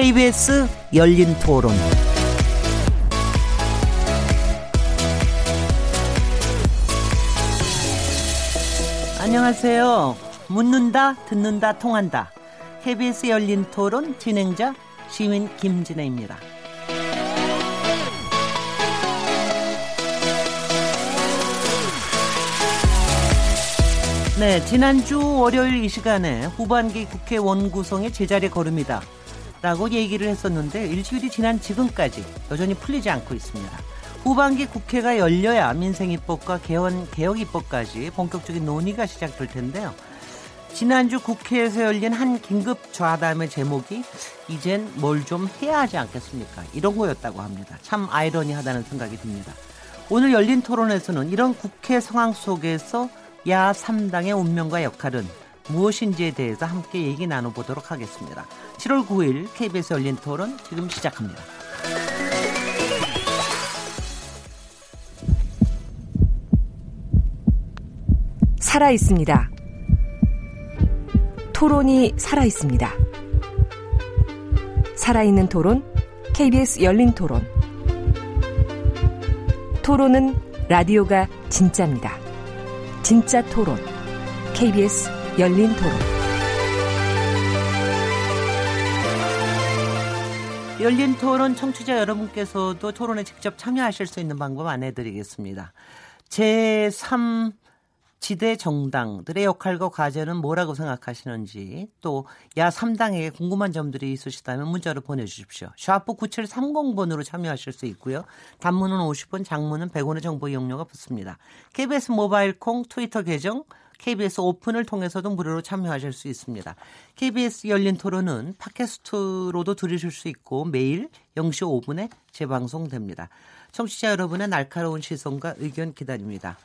KBS 열린 토론. 안녕하세요. 묻는다, 듣는다, 통한다. KBS 열린 토론 진행자 시민 김진혜입니다. 네, 지난주 월요일 이 시간에 후반기 국회 원구성의 제자리에 걸음이다. 라고 얘기를 했었는데 일주일이 지난 지금까지 여전히 풀리지 않고 있습니다. 후반기 국회가 열려야 민생입법과 개헌 개혁입법까지 본격적인 논의가 시작될 텐데요. 지난주 국회에서 열린 한 긴급 좌담의 제목이 이젠 뭘 좀 해야 하지 않겠습니까? 이런 거였다고 합니다. 참 아이러니하다는 생각이 듭니다. 오늘 열린 토론에서는 이런 국회 상황 속에서 야 3당의 운명과 역할은 무엇인지에 대해서 함께 얘기 나눠보도록 하겠습니다. 7월 9일 KBS 열린 토론 지금 시작합니다. 살아 있습니다. 토론이 살아 있습니다. 살아있는 토론, KBS 열린 토론. 토론은 라디오가 진짜입니다. 진짜 토론, KBS 열린 토론. 열린 토론 청취자 여러분께서도 토론에 직접 참여하실 수 있는 방법 안내드리겠습니다. 제3 지대 정당들의 역할과 과제는 뭐라고 생각하시는지 또 야 3당에게 궁금한 점들이 있으시다면 문자로 보내주십시오. 샤프 9730번으로 참여하실 수 있고요. 단문은 50원, 장문은 100원의 정보 이용료가 붙습니다. KBS 모바일 콩 트위터 계정 KBS 오픈을 통해서도 무료로 참여하실 수 있습니다. KBS 열린 토론은 팟캐스트로도 들으실 수 있고 매일 0시 5분에 재방송됩니다. 청취자 여러분의 날카로운 시선과 의견 기다립니다.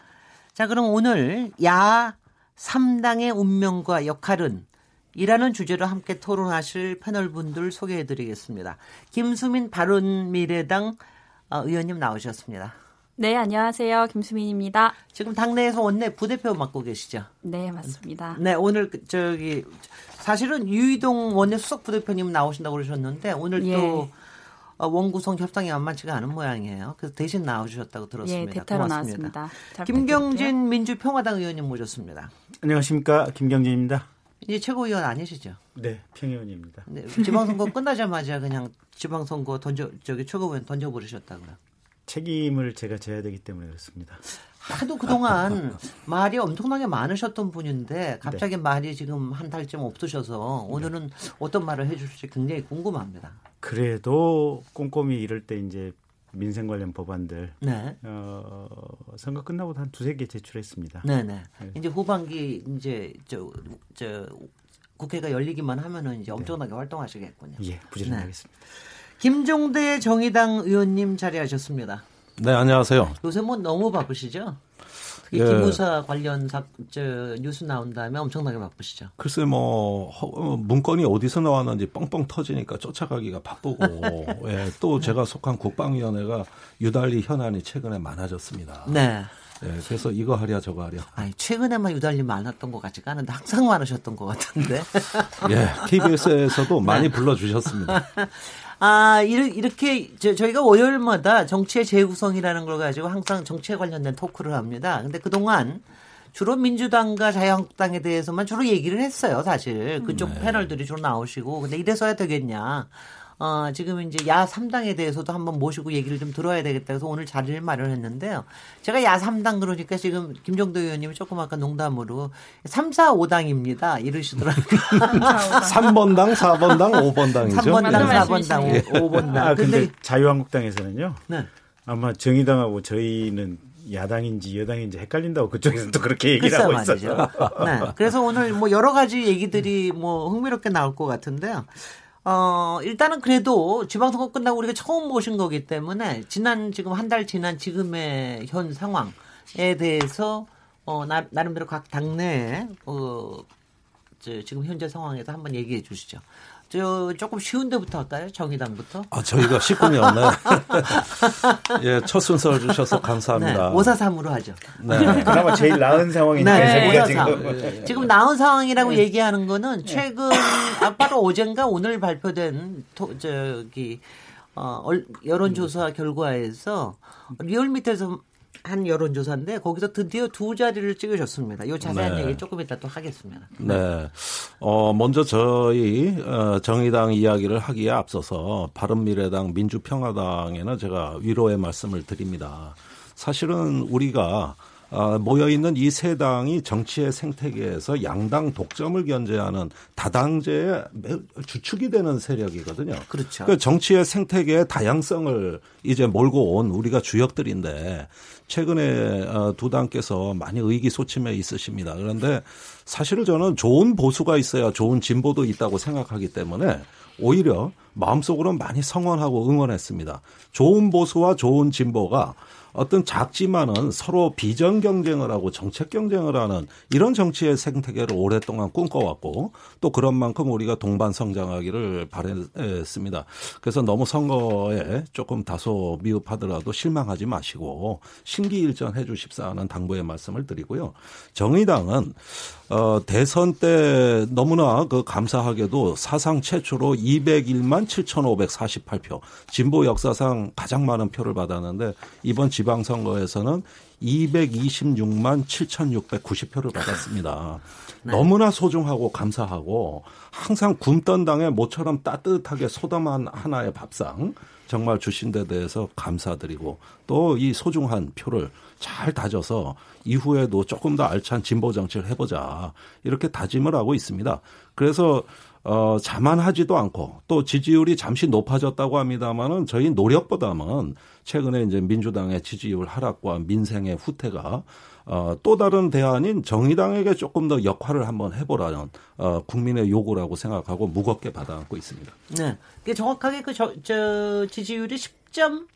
자, 그럼 오늘 야 3당의 운명과 역할은 이라는 주제로 함께 토론하실 패널분들 소개해 드리겠습니다. 김수민 바른미래당 어, 의원님 나오셨습니다. 네, 안녕하세요. 김수민입니다. 지금 당내에서 원내 부대표 맡고 계시죠? 네, 맞습니다. 네, 오늘 그 저기 사실은 유이동 원내 수석 부대표님 나오신다고 그러셨는데 오늘 예. 또 어, 원구성 협상이 만만치가 않은 모양이에요. 그래서 대신 나오셨다고 들었습니다. 예, 대타로 고맙습니다. 나왔습니다. 부탁드릴게요. 김경진 민주평화당 의원님 모셨습니다. 안녕하십니까 김경진입니다. 이제 최고위원 아니시죠? 네, 평의원입니다. 네, 지방선거 끝나자마자 그냥 지방선거 던져 저기 최고위원 던져 버리셨다고요. 책임을 제가 져야 되기 때문에 그렇습니다. 하도 그동안 말이 엄청나게 많으셨던 분인데 갑자기 말이 지금 한 달쯤 없으셔서 오늘은 어떤 말을 해주실지 굉장히 궁금합니다. 그래도 꼼꼼히 이럴 때 이제 민생 관련 법안들 네. 어, 선거 끝나고 한 두세 개 제출했습니다. 네네. 이제 후반기 이제 저, 저 국회가 열리기만 하면은 이제 엄청나게 활동하시겠군요. 예, 부지런하겠습니다. 김종대 정의당 의원님 자리하셨습니다. 네, 안녕하세요. 요새 뭐 너무 바쁘시죠? 특히 예. 기무사 관련 사, 저 뉴스 나온 다음에 엄청나게 바쁘시죠. 글쎄 뭐 허- 어, 문건이 어디서 나왔는지 뻥뻥 터지니까 쫓아가기가 바쁘고 예, 또 제가 속한 국방위원회가 유달리 현안이 최근에 많아졌습니다. 네. 예, 그래서 이거 하랴 저거 하랴. 아니 최근에만 유달리 많았던 것 같지가 않은데 항상 많으셨던 것 같은데. 예, KBS에서도 많이 불러주셨습니다. 아 이렇게 저, 저희가 월요일마다 정치의 재구성이라는 걸 가지고 항상 정치에 관련된 토크를 합니다. 근데 그동안 주로 민주당과 자유한국당에 대해서만 주로 얘기를 했어요, 사실. 그쪽 패널들이 주로 나오시고. 근데 이래서야 되겠냐. 어, 지금 이제 야 3당에 대해서도 한번 모시고 얘기를 좀 들어야 되겠다 해서 오늘 자리를 마련했는데요. 제가 야 3당 그러니까 지금 김정도 의원님이 조금 아까 농담으로 3, 4, 5당입니다. 이러시더라고요. 3번당, 4번당, 5번당이죠. 3번당, 맞는 4번당, 말씀이시네요. 5번당. 아 근데 자유한국당에서는요. 네. 아마 정의당하고 저희는 야당인지 여당인지 헷갈린다고 그쪽에서 또 그렇게 얘기를 하고 말이죠. 있어서. 네. 그래서 오늘 뭐 여러 가지 얘기들이 뭐 흥미롭게 나올 것 같은데요. 어, 일단은 그래도 지방선거 끝나고 우리가 처음 모신 거기 때문에 지난 지금 한 달 지난 지금의 현 상황에 대해서 어, 나, 나름대로 각 당내 어, 저, 지금 현재 상황에서 한번 얘기해 주시죠. 저 조금 쉬운 데부터 할까요? 정의당부터. 아, 저희가 쉽군요. 네. 예, 첫 순서를 주셔서 감사합니다. 네, 543으로 하죠. 네. 그나마 제일 나은 상황이니까 네, 저희가. 지금 지금 나온 상황이라고 얘기하는 거는 최근 아, 바로 어젠가 오늘 발표된 토, 저기 어, 얼- 여론조사 결과에서 리얼미터에서 한 여론조사인데 거기서 드디어 두 자리를 찍으셨습니다. 요 자세한 네. 얘기 조금 이따 또 하겠습니다. 네. 어, 먼저 저희, 어, 정의당 이야기를 하기에 앞서서 바른미래당 민주평화당에는 제가 위로의 말씀을 드립니다. 사실은 우리가 아, 모여 있는 이 세 당이 정치의 생태계에서 양당 독점을 견제하는 다당제의 매- 주축이 되는 세력이거든요. 그렇죠. 그 정치의 생태계의 다양성을 이제 몰고 온 우리가 주역들인데 최근에 어, 두 당께서 많이 의기소침해 있으십니다. 그런데 사실은 저는 좋은 보수가 있어야 좋은 진보도 있다고 생각하기 때문에 오히려 마음속으로는 많이 성원하고 응원했습니다. 좋은 보수와 좋은 진보가 어떤 작지만은 서로 비전 경쟁을 하고 정책 경쟁을 하는 이런 정치의 생태계를 오랫동안 꿈꿔왔고 또 그런 만큼 우리가 동반 성장하기를 바랬습니다. 그래서 너무 선거에 조금 다소 미흡하더라도 실망하지 마시고 신기일전 해 주십사 하는 당부의 말씀을 드리고요. 정의당은 어, 대선 때 너무나 그 감사하게도 사상 최초로 201만 7,548표, 진보 역사상 가장 많은 표를 받았는데 이번 지방선거에서는 226만 7,690표를 받았습니다. 너무나 소중하고 감사하고 항상 굶던 당에 모처럼 따뜻하게 소담한 하나의 밥상 정말 주신 데 대해서 감사드리고 또 이 소중한 표를 잘 다져서 이후에도 조금 더 알찬 진보 정치를 해보자 이렇게 다짐을 하고 있습니다. 그래서 어, 자만하지도 않고 또 지지율이 잠시 높아졌다고 합니다만은 저희 노력보다는 최근에 이제 민주당의 지지율 하락과 민생의 후퇴가 어, 또 다른 대안인 정의당에게 조금 더 역할을 한번 해보라는 어, 국민의 요구라고 생각하고 무겁게 받아안고 있습니다. 네. 정확하게 그 저, 저 지지율이 10점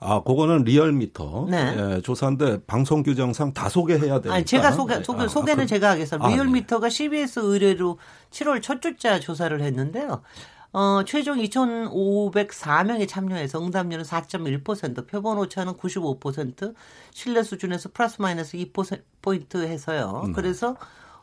아, 그거는 리얼미터 네. 예, 조사인데 방송 규정상 다 소개해야 되니까. 아니 제가 소개, 소개 아, 소개는 그- 제가 하겠습니다. 아, 네. 리얼미터가 CBS 의뢰로 7월 첫 주차 조사를 했는데요. 어, 최종 2,504명이 참여해서 응답률은 4.1%, 표본 오차는 95%, 신뢰 수준에서 플러스 마이너스 2%포인트 해서요. 네. 그래서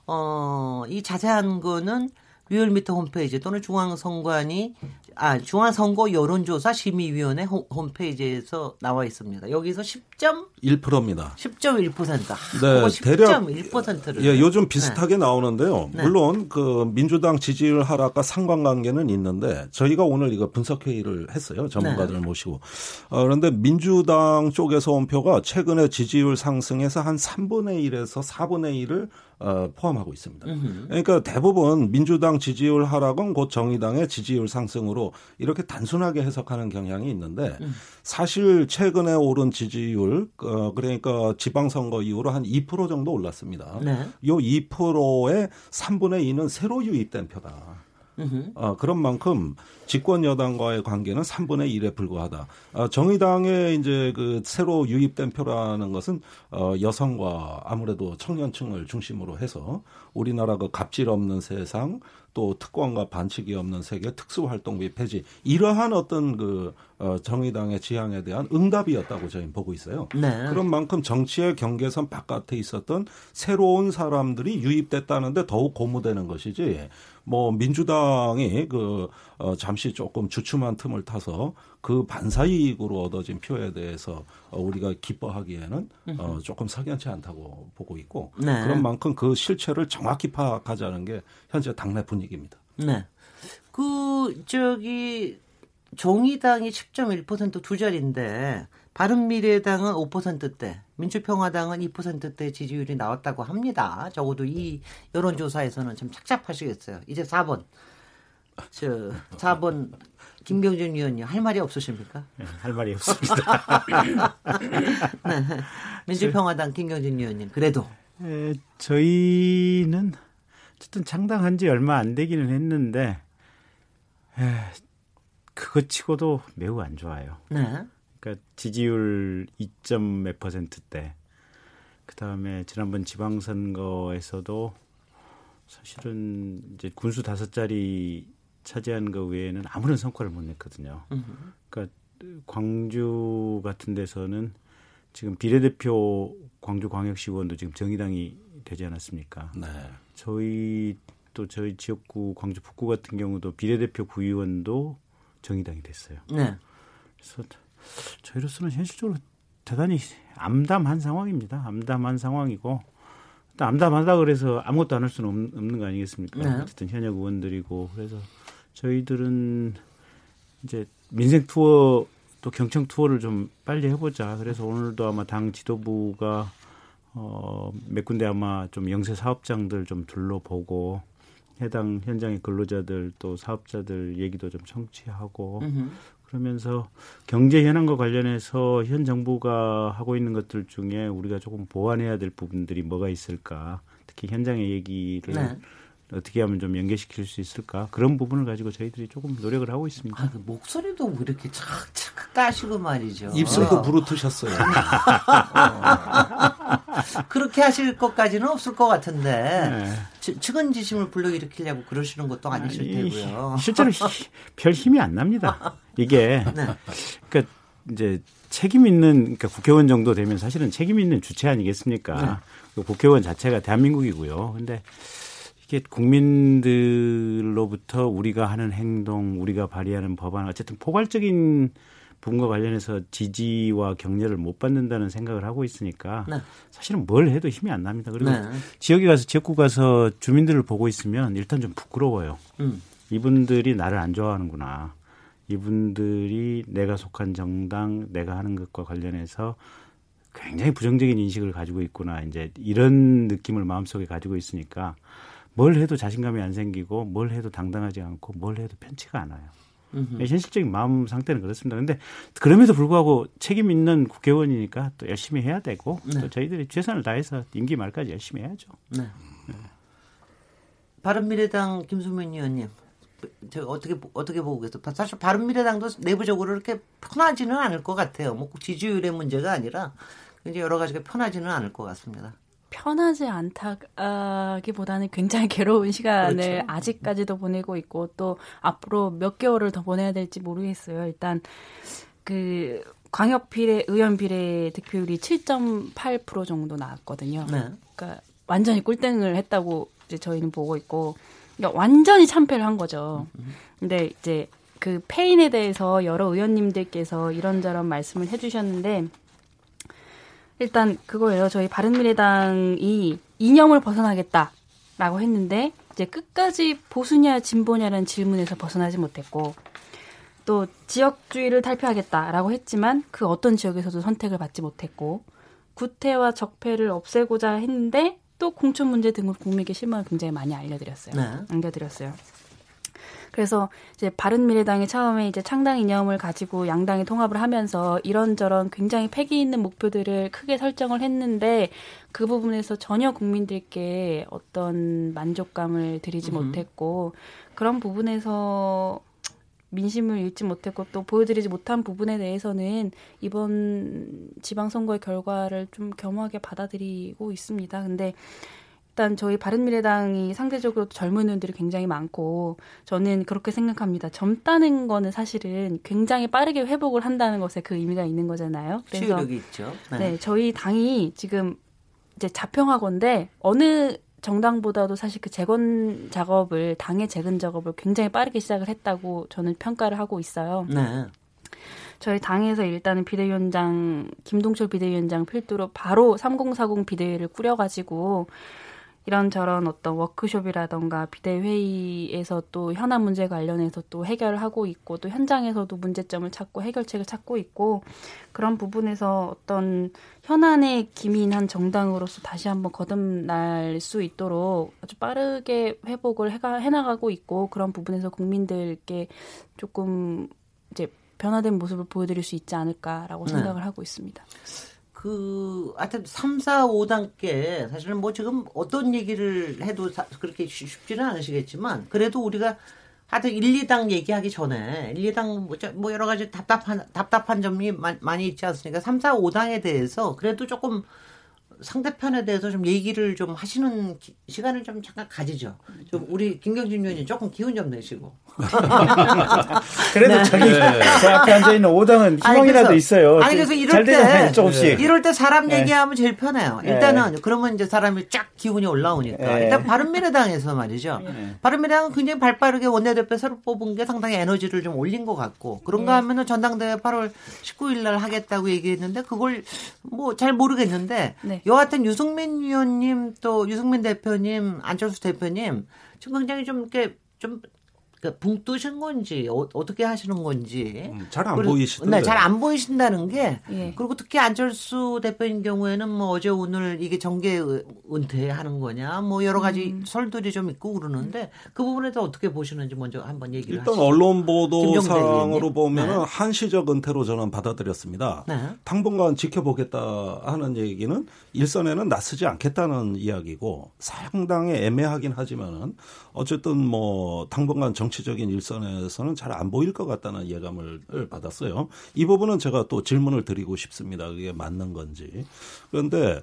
어, 이 자세한 거는 리얼미터 홈페이지 또는 중앙선관위 아 중앙선거 여론조사 심의위원회 홈- 홈페이지에서 나와 있습니다. 여기서 10점 1%입니다. 10.1%. 네, 그거 대략 10.1%를. 예, 요즘 비슷하게 나오는데요. 네. 물론 그 민주당 지지율 하락과 상관관계는 있는데 저희가 오늘 이거 분석 회의를 했어요. 전문가들을 네. 모시고. 어, 그런데 민주당 쪽에서 온 표가 최근에 지지율 상승에서 한 3분의 1에서 4분의 1을 어, 포함하고 있습니다. 그러니까 대부분 민주당 지지율 하락은 곧 정의당의 지지율 상승으로 이렇게 단순하게 해석하는 경향이 있는데 사실 최근에 오른 지지율 어, 그러니까 지방선거 이후로 한 2% 정도 올랐습니다. 네. 요 2%의 3분의 2는 새로 유입된 표다. 어, 그런 만큼 집권 여당과의 관계는 3분의 1에 불과하다. 어, 정의당의 이제 그 새로 유입된 표라는 것은 어, 여성과 아무래도 청년층을 중심으로 해서 우리나라 그 갑질 없는 세상 또 특권과 반칙이 없는 세계 특수활동비 폐지 이러한 어떤 그 어, 정의당의 지향에 대한 응답이었다고 저희는 보고 있어요. 네. 그런 만큼 정치의 경계선 바깥에 있었던 새로운 사람들이 유입됐다는데 더욱 고무되는 것이지 뭐 민주당이 그 어, 잠시 조금 주춤한 틈을 타서 그 반사이익으로 얻어진 표에 대해서 어, 우리가 기뻐하기에는 어, 조금 석연치 않다고 보고 있고 네. 그런 만큼 그 실체를 정확히 파악하자는 게 현재 당내 분위기입니다. 네. 그 저기 정의당이 10.1%두 자리인데 바른미래당은 5%대, 민주평화당은 2%대 지지율이 나왔다고 합니다. 적어도 이 여론조사에서는 좀 착잡하시겠어요. 이제 4번. 저 4번 김경준 의원님 할 말이 없으십니까? 네, 할 말이 없습니다. 민주평화당 김경준 의원님 그래도 에, 저희는 어쨌든 창당한 지 얼마 안 되기는 했는데 에, 그거 치고도 매우 안 좋아요. 네. 그러니까 지지율 2점 몇 퍼센트대. 그 다음에 지난번 지방선거에서도 사실은 이제 군수 다섯 자리 차지한 것 외에는 아무런 성과를 못 냈거든요. 그러니까 광주 같은 데서는 지금 비례대표 광주광역시 의원도 지금 정의당이 되지 않았습니까? 네. 저희 또 저희 지역구 광주 북구 같은 경우도 비례대표 구의원도 정의당이 됐어요. 네. 그래서 저희로서는 현실적으로 대단히 암담한 상황입니다. 암담한 상황이고 또 암담하다 그래서 아무것도 안 할 수는 없- 없는 거 아니겠습니까? 네. 어쨌든 현역 의원들이고 그래서 저희들은 이제 민생 투어 또 경청 투어를 좀 빨리 해보자. 그래서 오늘도 아마 당 지도부가 어, 몇 군데 아마 좀 영세 사업장들 좀 둘러보고 해당 현장의 근로자들 또 사업자들 얘기도 좀 청취하고. 그러면서 경제 현안과 관련해서 현 정부가 하고 있는 것들 중에 우리가 조금 보완해야 될 부분들이 뭐가 있을까? 특히 현장의 얘기를 네. 어떻게 하면 좀 연계시킬 수 있을까? 그런 부분을 가지고 저희들이 조금 노력을 하고 있습니다. 아, 그 목소리도 뭐 이렇게 착착 까시고 말이죠. 입술도 부르트셨어요. 그렇게 하실 것까지는 없을 것 같은데 네. 치- 측은지심을 불러일으키려고 그러시는 것도 아니실 아니, 테고요. 실제로 히- 별 힘이 안 납니다. 이게 네. 그러니까 이제 책임 있는 그러니까 국회의원 정도 되면 사실은 책임 있는 주체 아니겠습니까? 네. 그 국회의원 자체가 대한민국이고요. 근데 이게 국민들로부터 우리가 하는 행동, 우리가 발의하는 법안 어쨌든 포괄적인 부분과 관련해서 지지와 격려를 못 받는다는 생각을 하고 있으니까 네. 사실은 뭘 해도 힘이 안 납니다. 그리고 네. 지역에 가서 지역구 가서 주민들을 보고 있으면 일단 좀 부끄러워요. 음. 이분들이 나를 안 좋아하는구나. 이분들이 내가 속한 정당, 내가 하는 것과 관련해서 굉장히 부정적인 인식을 가지고 있구나. 이제 이런 느낌을 마음속에 가지고 있으니까 뭘 해도 자신감이 안 생기고 뭘 해도 당당하지 않고 뭘 해도 편치가 않아요. 현실적인 마음 상태는 그렇습니다. 근데 그럼에도 불구하고 책임 있는 국회의원이니까 또 열심히 해야 되고 네. 또 저희들이 최선을 다해서 임기 말까지 열심히 해야죠. 네. 바른미래당 김수민 의원님, 저 어떻게 보- 어떻게 보고 계세요? 사실 바른미래당도 내부적으로 이렇게 편하지는 않을 것 같아요. 뭐 꼭 지지율의 문제가 아니라 굉장히 여러 가지가 편하지는 않을 것 같습니다. 편하지 않다기보다는 굉장히 괴로운 시간을 그렇죠. 아직까지도 보내고 있고 또 앞으로 몇 개월을 더 보내야 될지 모르겠어요. 일단 그 광역 비례 의원 비례 득표율이 7.8% 정도 나왔거든요. 네. 그러니까 완전히 꿀땡을 했다고 이제 저희는 보고 있고 그러니까 완전히 참패를 한 거죠. 근데 이제 그 패인에 대해서 여러 의원님들께서 이런저런 말씀을 해주셨는데 일단 그거예요. 저희 바른미래당이 이념을 벗어나겠다라고 했는데 이제 끝까지 보수냐 진보냐라는 질문에서 벗어나지 못했고 또 지역주의를 탈피하겠다라고 했지만 그 어떤 지역에서도 선택을 받지 못했고 구태와 적폐를 없애고자 했는데 또 공천 문제 등으로 국민에게 실망을 굉장히 많이 알려드렸어요. 네. 안겨드렸어요. 그래서 이제 바른미래당이 처음에 이제 창당 이념을 가지고 양당이 통합을 하면서 이런저런 굉장히 패기 있는 목표들을 크게 설정을 했는데 그 부분에서 전혀 국민들께 어떤 만족감을 드리지 음. 못했고 그런 부분에서 민심을 읽지 못했고 또 보여드리지 못한 부분에 대해서는 이번 지방선거의 결과를 좀 겸허하게 받아들이고 있습니다. 근데 일단 저희 바른미래당이 상대적으로 젊은 의원들이 굉장히 많고 저는 그렇게 생각합니다. 젊다는 거는 사실은 굉장히 빠르게 회복을 한다는 것에 그 의미가 있는 거잖아요. 그래서 치유력이 있죠. 네, 저희 당이 지금 이제 자평하건데 어느 정당보다도 사실 그 재건 작업을 당의 재건 작업을 굉장히 빠르게 시작을 했다고 저는 평가를 하고 있어요. 네. 저희 당에서 일단은 비대위원장 김동철 비대위원장 필두로 바로 3040 비대위를 꾸려가지고 이런저런 어떤 워크숍이라던가 비대회의에서 또 현안 문제 관련해서 또 해결을 하고 있고 또 현장에서도 문제점을 찾고 해결책을 찾고 있고 그런 부분에서 어떤 현안에 기민한 정당으로서 다시 한번 거듭날 수 있도록 아주 빠르게 회복을 해가, 해나가고 있고 그런 부분에서 국민들께 조금 이제 변화된 모습을 보여드릴 수 있지 않을까라고 네. 생각을 하고 있습니다. 그, 하여튼 3, 4, 5단계, 사실은 뭐 지금 어떤 얘기를 해도 사- 그렇게 쉽- 쉽지는 않으시겠지만, 그래도 우리가 하여튼 1, 2당 얘기하기 전에, 1, 2당 뭐, 저- 뭐 여러 가지 답답한, 답답한 점이 마- 많이 있지 않습니까? 3, 4, 5당에 대해서 그래도 조금, 상대편에 대해서 좀 얘기를 좀 하시는 기, 시간을 좀 잠깐 가지죠. 좀 우리 김경진 의원님 조금 기운 좀 내시고. 그래도 저기 제 앞에 앉아 있는 오당은 희망이라도 아니, 있어요. 아니 그래서 이럴 잘때 조금씩. 이럴 때 사람 네. 얘기하면 제일 편해요. 일단은 그러면 이제 사람이 쫙 기운이 올라오니까 네. 일단 바른미래당에서 말이죠. 바른미래당은 굉장히 발빠르게 원내대표 새로 뽑은 게 상당히 에너지를 좀 올린 것 같고 그런가 하면은 전당대회 8월 19일 날 하겠다고 얘기했는데 그걸 뭐 잘 모르겠는데 네. 여하튼 유승민 위원님 또 유승민 대표님 안철수 대표님 지금 굉장히 좀 이렇게 좀 그붕 뜨신 건지 어, 떻게 하시는 건지 음, 잘안 보이시던데. 네, 잘안 보이신다는 게 예. 그리고 특히 안철수 대표인 경우에는 뭐 어제 오늘 이게 정계 은퇴하는 거냐 뭐 여러 가지 음. 설들이 좀 있고 그러는데 그 부분에 대해 어떻게 보시는지 먼저 한번 얘기를 일단 하시죠. 언론 보도상으로. 보면은 네. 한시적 은퇴로 저는 받아들였습니다. 네. 당분간 지켜보겠다 하는 얘기는 일선에는 나서지 않겠다는 이야기고 상당히 애매하긴 하지만은 어쨌든 뭐 당분간 정치 적인 일선에서는 잘 안 보일 것 같다는 예감을 받았어요. 이 부분은 제가 또 질문을 드리고 싶습니다. 그게 맞는 건지. 그런데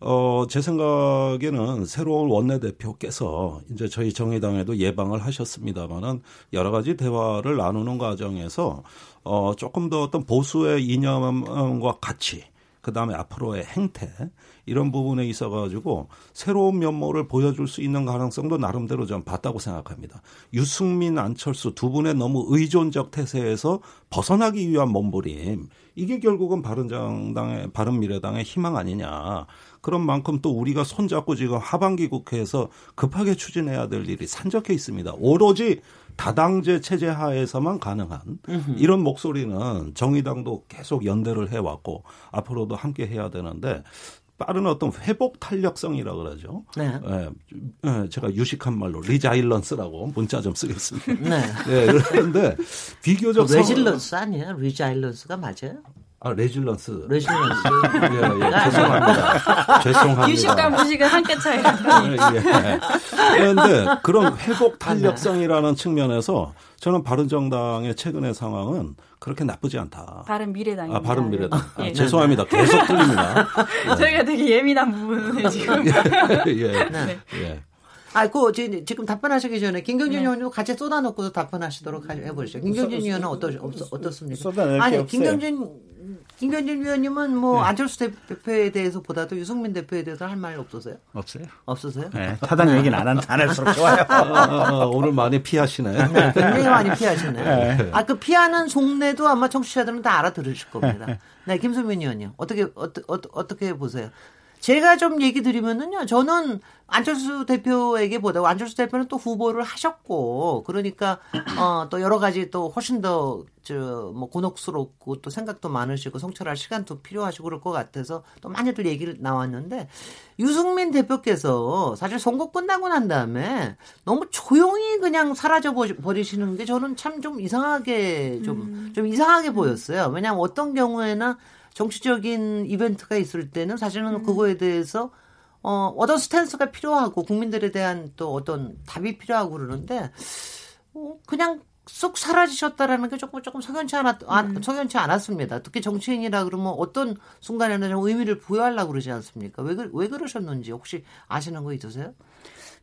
어, 제 생각에는 새로운 원내대표께서 이제 저희 정의당에도 예방을 하셨습니다만은 여러 가지 대화를 나누는 과정에서 어, 조금 더 어떤 보수의 이념과 가치 그 다음에 앞으로의 행태 이런 부분에 있어 가지고 새로운 면모를 보여줄 수 있는 가능성도 나름대로 좀 봤다고 생각합니다. 유승민, 안철수 두 분의 너무 의존적 태세에서 벗어나기 위한 몸부림 이게 결국은 바른정당의 바른미래당의 희망 아니냐. 그런 만큼 또 우리가 손잡고 지금 하반기 국회에서 급하게 추진해야 될 일이 산적해 있습니다. 오로지 다당제 체제 하에서만 가능한 이런 목소리는 정의당도 계속 연대를 해왔고 앞으로도 함께 해야 되는데 빠른 어떤 회복 탄력성이라 그러죠. 네. 예, 예, 제가 유식한 말로 resilience라고 문자 좀 쓰겠습니다. 네. 예, 그런데 비교적 성- resilience 아니에요? resilience가 맞아요? 아 resilience. resilience. 예, 예, 죄송합니다. 죄송합니다. 유식과 무식은 한 끗 차이라. 예. 그런데 그런 회복 탄력성이라는 측면에서 저는 바른정당의 최근의 상황은 그렇게 나쁘지 않다. 바른 미래당입니다. 아, 바른 미래당. 아, 예. 죄송합니다. 계속 틀립니다. 저희가 되게 예민한 부분을 지금. 예. 네. 예. 아, 그 지금 지금 답변하시기 전에 김경진 네. 의원님 같이 쏟아놓고 답변하시도록 하- 해보시죠. 김경진 쏟- 의원은 어떠 어떻, 어떻습니까? 아니, 없어요. 김경진 김경진 위원님은 뭐 네. 안철수 대표에 대해서 보다도 유승민 대표에 대해서 할 말 없으세요? 없어요. 없으세요? 네, 타당 얘기는 안, 한- 안 할수록 좋아요. 아, 아, 아, 오늘 많이 피하시네. 네, 굉장히 많이 피하시네요. 네. 아, 그 피하는 속내도 아마 청취자들은 다 알아들으실 겁니다. 네, 김소민 의원님. 어떻게, 어떠, 어떠, 어떻게 보세요? 제가 좀 얘기 드리면은요, 저는 안철수 대표에게 보다 안철수 대표는 또 후보를 하셨고, 그러니까, 어, 또 여러 가지 또 훨씬 더, 저, 뭐, 곤혹스럽고 또 생각도 많으시고 성찰할 시간도 필요하시고 그럴 것 같아서 또 많이들 얘기를 나왔는데, 유승민 대표께서 사실 선거 끝나고 난 다음에 너무 조용히 그냥 사라져 버- 버리시는 게 저는 참 좀 이상하게 좀, 좀 이상하게 보였어요. 왜냐하면 어떤 경우에나 정치적인 이벤트가 있을 때는 사실은 그거에 대해서 어, 어떤 스탠스가 필요하고 국민들에 대한 또 어떤 답이 필요하고 그러는데 어, 그냥 쑥 사라지셨다라는 게 조금 조금 석연치 않았 안, 석연치 않았습니다. 특히 정치인이라 그러면 어떤 순간에는 좀 의미를 부여하려고 그러지 않습니까? 왜, 그- 왜 그러셨는지 혹시 아시는 거 있으세요?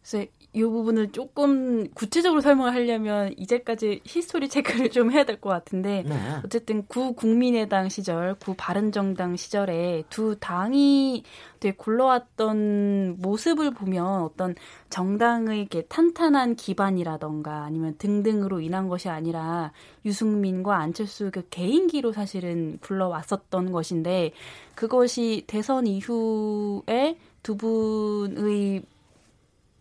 그래서 이 부분을 조금 구체적으로 설명을 하려면 이제까지 history 체크를 좀 해야 될 것 같은데 네. 어쨌든 구 국민의당 시절, 구 바른정당 시절에 두 당이 되게 굴러왔던 모습을 보면 어떤 정당의 이렇게 탄탄한 기반이라던가 아니면 등등으로 인한 것이 아니라 유승민과 안철수 그 개인기로 사실은 굴러왔었던 것인데 그것이 대선 이후에 두 분의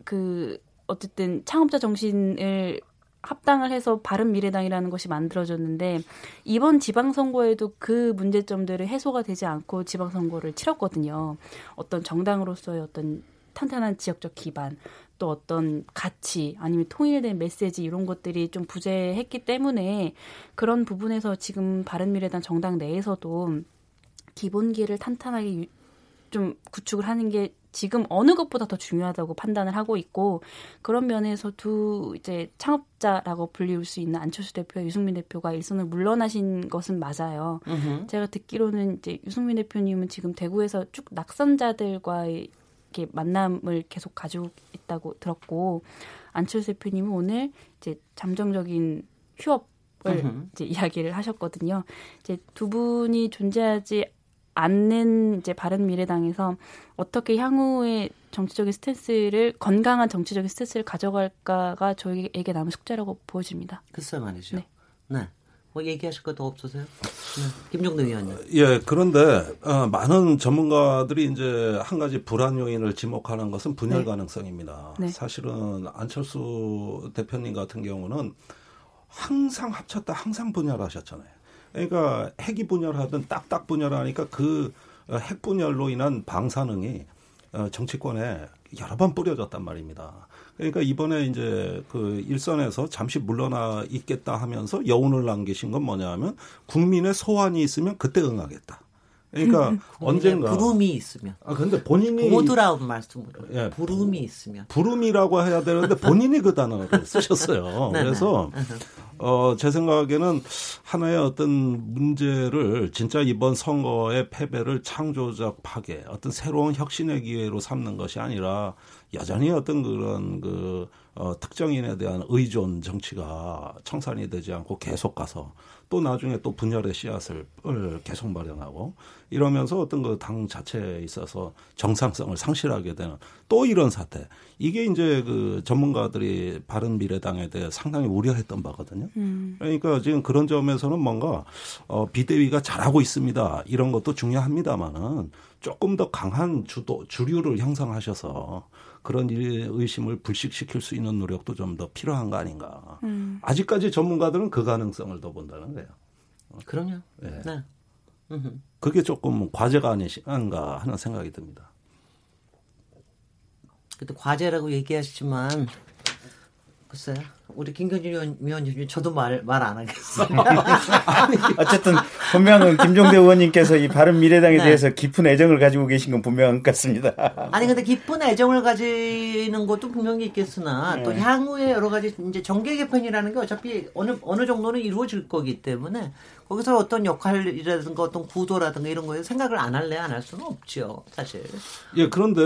그 어쨌든 창업자 정신을 합당을 해서 바른 미래당이라는 것이 만들어졌는데 이번 지방선거에도 그 문제점들이 해소가 되지 않고 지방선거를 치렀거든요. 어떤 정당으로서의 어떤 탄탄한 지역적 기반 또 어떤 가치 아니면 통일된 메시지 이런 것들이 좀 부재했기 때문에 그런 부분에서 지금 바른미래당 정당 내에서도 기본기를 탄탄하게 유- 좀 구축을 하는 게 지금 어느 것보다 더 중요하다고 판단을 하고 있고 그런 면에서 두 이제 창업자라고 불릴 수 있는 안철수 대표와 유승민 대표가 일선을 물러나신 것은 맞아요. 음흠. 제가 듣기로는 이제 유승민 대표님은 지금 대구에서 쭉 낙선자들과의 이렇게 만남을 계속 가지고 있다고 들었고 안철수 대표님은 오늘 이제 잠정적인 휴업을 음흠. 이제 이야기를 하셨거든요. 이제 두 분이 존재하지 않는 이제 바른 미래당에서 어떻게 향후의 정치적인 stance를 건강한 정치적인 stance를 가져갈까가 저희에게 남은 숙제라고 보여집니다. 글쎄 말이죠. 네. 네. 뭐 얘기하실 것도 없으세요? 네. 김종대 의원님. 예, 그런데 어, 많은 전문가들이 이제 한 가지 불안 요인을 지목하는 것은 분열 네. 가능성입니다. 네. 사실은 안철수 대표님 같은 경우는 항상 합쳤다 항상 분열하셨잖아요. 그러니까 핵이 분열하든 딱딱 분열하니까 그 어, 핵 분열로 인한 방사능이 어, 정치권에 여러 번 뿌려졌단 말입니다. 그러니까 이번에 이제 그 일선에서 잠시 물러나 있겠다 하면서 여운을 남기신 건 뭐냐 하면 국민의 소환이 있으면 그때 응하겠다. 그러니까 언젠가 부름이 있으면. 아 근데 본인이 보드라운 말씀으로. 예, 부름이 있으면. 부름이라고 해야 되는데 본인이 그 단어를 쓰셨어요. 네네. 그래서 어, 제 생각에는 하나의 어떤 문제를 진짜 이번 선거의 패배를 창조적 파괴, 어떤 새로운 혁신의 기회로 삼는 것이 아니라 여전히 어떤 그런 그 어, 특정인에 대한 의존 정치가 청산이 되지 않고 계속 가서 또 나중에 또 분열의 씨앗을 을 계속 마련하고 이러면서 어떤 그 당 자체에 있어서 정상성을 상실하게 되는 또 이런 사태. 이게 이제 그 전문가들이 바른 미래당에 대해 상당히 우려했던 바거든요. 그러니까 지금 그런 점에서는 뭔가 어 비대위가 잘하고 있습니다. 이런 것도 중요합니다만은 조금 더 강한 주도 주류를 형성하셔서 그런 일 의심을 불식시킬 수 있는 노력도 좀 더 필요한 거 아닌가. 아직까지 전문가들은 그 가능성을 더 본다는 거예요. 그럼요. 예. 네. 음흠. 그게 조금 과제가 아닌가 하는 생각이 듭니다. 그때 과제라고 얘기하시지만 글쎄요. 우리 김경진 위원, 위원님 저도 말 말 안 하겠어요. 어쨌든 분명은 김종대 의원님께서 이 바른 미래당에 네. 대해서 깊은 애정을 가지고 계신 건 분명한 것 같습니다. 아니 근데 깊은 애정을 가지는 것도 분명히 있겠으나 또 향후에 여러 가지 이제 정계 개편이라는 게 어차피 어느 어느 정도는 이루어질 거기 때문에 거기서 어떤 역할이라든가 어떤 구도라든가 이런 거에 생각을 안 할래 안 할 수는 없죠 사실. 예, 그런데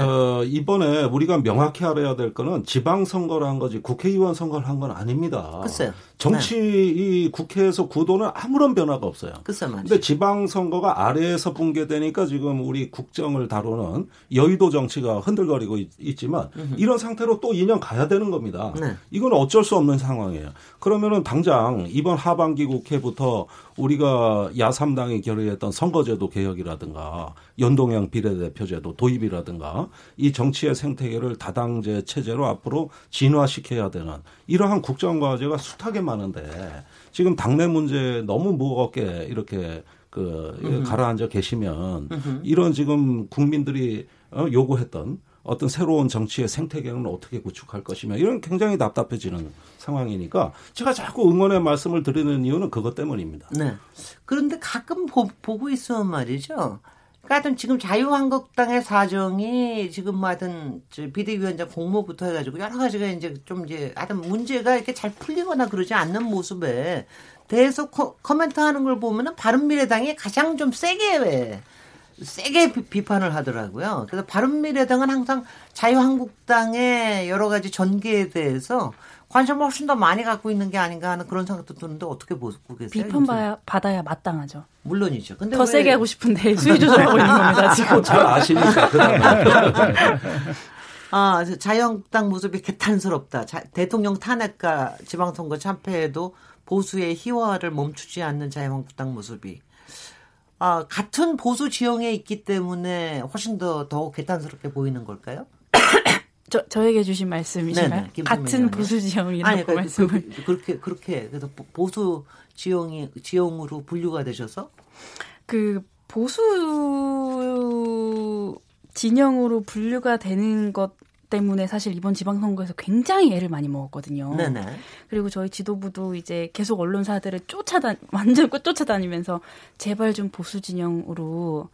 어, 이번에 우리가 명확히 알아야 될 거는 지방 선거를 한 거지 국회의원 선거 를 한 건 아닙니다. 글쎄요. 정치 이 국회에서 구도는 아무런 변화가 없어요. 글쎄 말이죠. 근데 지방 선거가 아래에서 붕괴되니까 지금 우리 국정을 다루는 여의도 정치가 흔들거리고 있, 지만 이런 상태로 또 2년 가야 되는 겁니다. 네. 이건 어쩔 수 없는 상황이에요. 그러면은 당장 이번 하반기 국회부터 우리가 야3당이 결의했던 선거제도 개혁이라든가 연동형 비례대표제도 도입이라든가 이 정치의 생태계를 다당제 체제로 앞으로 진화시켜야 되는 이러한 국정과제가 숱하게 많은데 지금 당내 문제 너무 무겁게 이렇게 그 가라앉아 계시면 이런 지금 국민들이 어, 요구했던 어떤 새로운 정치의 생태계는 어떻게 구축할 것이며 이런 굉장히 답답해지는 상황이니까 제가 자꾸 응원의 말씀을 드리는 이유는 그것 때문입니다. 네. 그런데 가끔 보, 고 있으면 말이죠. 그러니까 하여튼 지금 자유한국당의 사정이 지금 뭐 하여튼 저 비대위원장 공모부터 해가지고 여러 가지가 이제 좀 이제 하여튼 문제가 이렇게 잘 풀리거나 그러지 않는 모습에 대해서 코, 코멘트 하는 걸 보면은 바른미래당이 가장 좀 세게 왜 세게 비, 비판을 하더라고요. 그래서 바른미래당은 항상 자유한국당의 여러 가지 전개에 대해서 관심을 훨씬 더 많이 갖고 있는 게 아닌가 하는 그런 생각도 드는데 어떻게 보고 계세요? 비판 받아야, 받아야 마땅하죠. 물론이죠. 근데 더 왜- 세게 하고 싶은데 수위 조절하고 있는 겁니다 지금. 잘 아시니까. 아, 자유한국당 모습이 개탄스럽다. 자- 대통령 탄핵과 지방선거 참패에도 보수의 희화를 멈추지 않는 자유한국당 모습이 아, 같은 보수 지형에 있기 때문에 훨씬 더, 더 개탄스럽게 보이는 걸까요? 저, 저에게 주신 말씀이신가요? 네네, 같은. 보수 지형이라고 아니, 그러니까 말씀을. 그, 그렇게, 그렇게, 그래서 보- 보수 지형이, 지형으로 분류가 되셔서 그 보수 진영으로 분류가 되는 것 때문에 사실 이번 지방선거에서 굉장히 애를 많이 먹었거든요. 네네. 그리고 저희 지도부도 이제 계속 언론사들을 쫓아다 완전 쫓아다니면서 제발 좀 보수 진영으로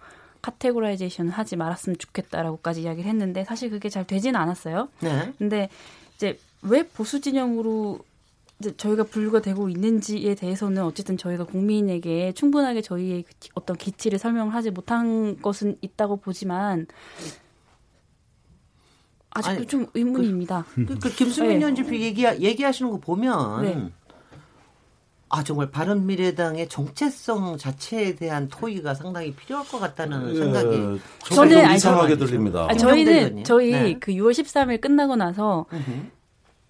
categorization 하지 말았으면 좋겠다라고까지 이야기를 했는데 사실 그게 잘 되지는 않았어요. 네. 근데 이제 왜 보수 진영으로 이제 저희가 분류가 되고 있는지에 대해서는 어쨌든 저희가 국민에게 충분하게 저희의 어떤 기치를 설명하지 못한 것은 있다고 보지만 아직도 아니, 좀 의문입니다. 그, 그 김수민 네. 연주표 얘기 얘기하시는 거 보면 네. 아 정말 바른 미래당의 정체성 자체에 대한 토의가 상당히 필요할 것 같다는 예, 생각이 저는 아니, 이상하게 들립니다. 아, 저희는. 저희 네. 그 6월 13일 끝나고 나서 음흠.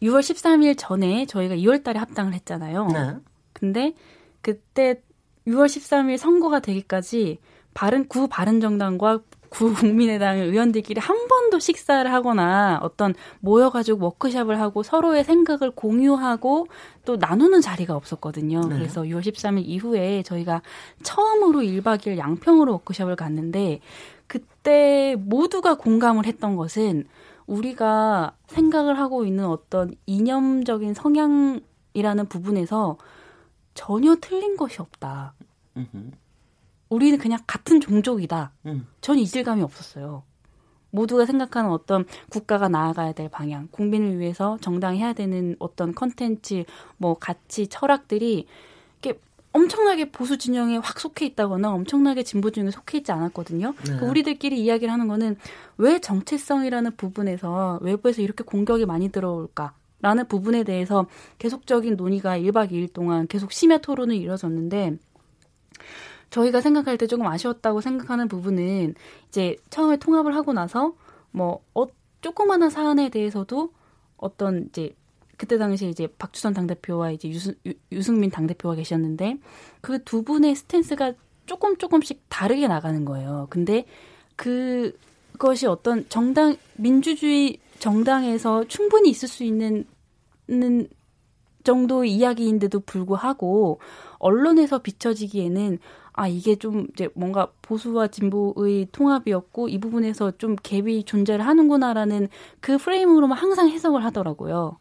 6월 13일 전에 저희가 2월 달에 합당을 했잖아요. 네. 근데 그때 6월 13일 선거가 되기까지 바른 구 바른 정당과 구 국민의당 의원들끼리 한 번도 식사를 하거나 어떤 모여가지고 워크숍을 하고 서로의 생각을 공유하고 또 나누는 자리가 없었거든요. 네. 그래서 6월 13일 이후에 저희가 처음으로 1박 2일 양평으로 워크숍을 갔는데 그때 모두가 공감을 했던 것은 우리가 생각을 하고 있는 어떤 이념적인 성향이라는 부분에서 전혀 틀린 것이 없다. 우리는 그냥 같은 종족이다. 음. 전 이질감이 없었어요. 모두가 생각하는 어떤 국가가 나아가야 될 방향, 국민을 위해서 정당히 해야 되는 어떤 컨텐츠, 뭐 가치, 철학들이 이렇게 엄청나게 보수 진영에 확 속해 있다거나 엄청나게 진보 진영에 속해 있지 않았거든요. 네. 그 우리들끼리 이야기를 하는 거는 왜 정체성이라는 부분에서 외부에서 이렇게 공격이 많이 들어올까? 라는 부분에 대해서 계속적인 논의가 1박 2일 동안 계속 심야 토론을 이뤄졌는데 저희가 생각할 때 조금 아쉬웠다고 생각하는 부분은 이제 처음에 통합을 하고 나서 뭐 어, 조그마한 사안에 대해서도 어떤 이제 그때 당시에 이제 박주선 당대표와 이제 유승, 유, 유승민 당대표가 계셨는데 그 두 분의 스탠스가 조금 조금씩 다르게 나가는 거예요. 근데 그 그것이 어떤 정당 민주주의 정당에서 충분히 있을 수 있는 는 정도의 이야기인데도 불구하고 언론에서 비춰지기에는 아 이게 좀 이제 뭔가 보수와 진보의 통합이었고 이 부분에서 좀 갭이 존재를 하는구나라는 그 프레임으로만 항상 해석을 하더라고요.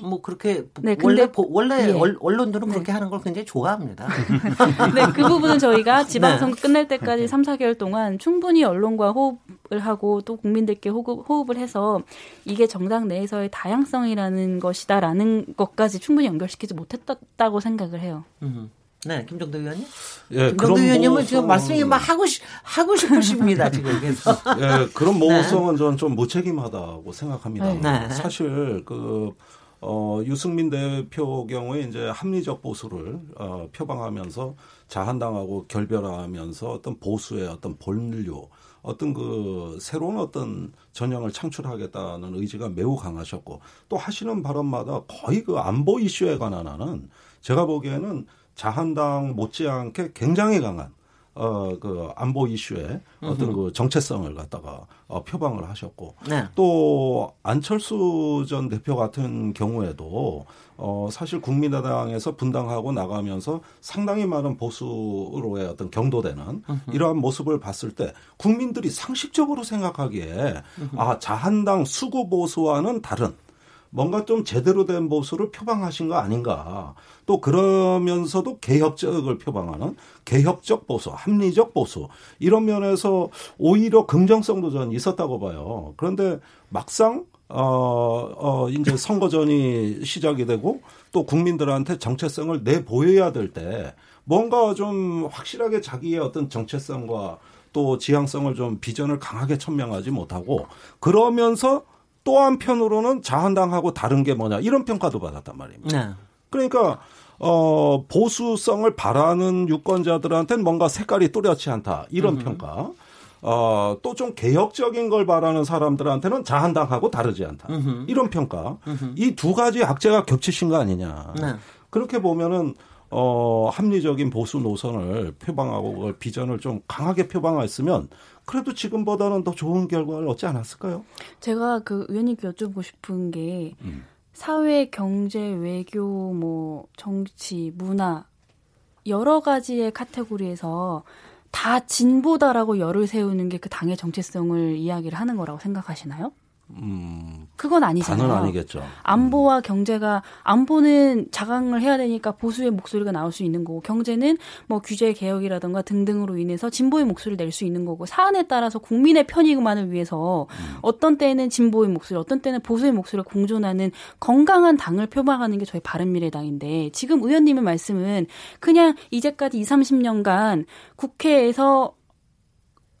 뭐 그렇게 네, 원래 근데- 보- 원래 예. 언- 언론들은 그렇게 하는 걸 굉장히 좋아합니다. 네, 그 부분은 저희가 네. 지방선거 끝날 때까지 3, 4개월 동안 충분히 언론과 호흡을 하고 또 국민들께 호흡, 호흡 을 해서 이게 정당 내에서의 다양성이라는 것이다라는 것까지 충분히 연결시키지 못했다고 생각을 해요. 음. 네, 김정도 의원님. 예, 김정도 의원님은 지금 말씀이 막 하고 싶 하고 싶으십니다 지금 그래서. 예, 그런 모호성은 저는 좀 무책임하다고 생각합니다. 네. 네. 사실 그 어, 유승민 대표 경우에 이제 합리적 보수를 어, 표방하면서 자한당하고 결별하면서 어떤 보수의 어떤 본류, 어떤 그 새로운 어떤 전형을 창출하겠다는 의지가 매우 강하셨고 또 하시는 발언마다 거의 그 안보 이슈에 관한 하는 제가 보기에는 자한당 못지않게 굉장히 강한 어, 그 안보 이슈에 어떤 그 정체성을 갖다가 어, 표방을 하셨고 네. 또 안철수 전 대표 같은 경우에도 어 사실 국민의당에서 분당하고 나가면서 상당히 많은 보수로의 어떤 경도되는 이러한 모습을 봤을 때 국민들이 상식적으로 생각하기에 아 자한당 수구 보수와는 다른 뭔가 좀 제대로 된 보수를 표방하신 거 아닌가. 또 그러면서도 개혁적을 표방하는 개혁적 보수, 합리적 보수 이런 면에서 오히려 긍정성도 저는 있었다고 봐요. 그런데 막상 어, 어, 이제 선거전이 시작이 되고 또 국민들한테 정체성을 내보여야 될 때 뭔가 좀 확실하게 자기의 어떤 정체성과 또 지향성을 좀 비전을 강하게 천명하지 못하고 그러면서 또 한편으로는 자한당하고 다른 게 뭐냐 이런 평가도 받았단 말입니다. 네. 그러니까 어 보수성을 바라는 유권자들한테는 뭔가 색깔이 뚜렷지 않다 이런 평가. 어 또 좀 개혁적인 걸 바라는 사람들한테는 자한당하고 다르지 않다 이런 평가. 이 두 가지 악재가 겹치신 거 아니냐. 네. 그렇게 보면은 어 합리적인 보수 노선을 표방하고 비전을 좀 강하게 표방했으면 그래도 지금보다는 더 좋은 결과를 얻지 않았을까요? 제가 그 의원님께 여쭤보고 싶은 게 음. 사회, 경제, 외교, 뭐 정치, 문화 여러 가지의 카테고리에서 다 진보다라고 열을 세우는 게 그 당의 정체성을 이야기를 하는 거라고 생각하시나요? 음, 그건 아니잖아요. 반은 아니겠죠. 안보와 경제가 안보는 자강을 해야 되니까 보수의 목소리가 나올 수 있는 거고 경제는 뭐 규제 개혁이라든가 등등으로 인해서 진보의 목소리를 낼 수 있는 거고 사안에 따라서 국민의 편익만을 위해서 어떤 때는 진보의 목소리, 어떤 때는 보수의 목소리를 공존하는 건강한 당을 표방하는 게 저희 바른미래당인데 지금 의원님의 말씀은 그냥 이제까지 2, 30년간 국회에서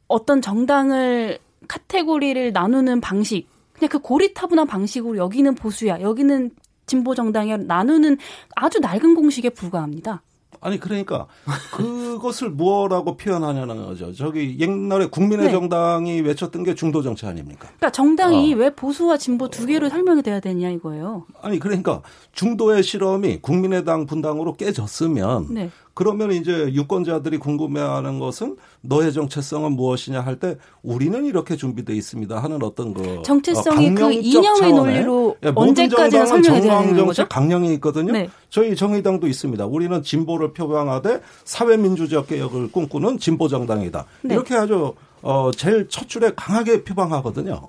어떤 정당을 카테고리를 나누는 방식 그냥 그 고리타분한 방식으로 여기는 보수야, 여기는 진보 정당이야 나누는 아주 낡은 공식에 불과합니다. 아니 그러니까 그것을 무엇라고 표현하냐는 거죠. 저기 옛날에 국민의 네. 정당이 외쳤던 게 중도 정치 아닙니까? 그러니까 정당이 어. 왜 보수와 진보 두 개로 설명이 돼야 되냐 이거예요. 아니 그러니까 중도의 실험이 국민의당 분당으로 깨졌으면 네. 그러면 이제 유권자들이 궁금해하는 것은 너의 정체성은 무엇이냐 할 때 우리는 이렇게 준비돼 있습니다 하는 어떤 그 정체성이 어, 그 강령적 이념의 논리로 예, 모든 언제까지나 설명이 되는 거죠? 강령이 있거든요. 네. 저희 정의당도 있습니다. 우리는 진보를 표방하되 사회민주적 개혁을 꿈꾸는 진보 정당이다. 네. 이렇게 아주 어 제일 첫 줄에 강하게 표방하거든요.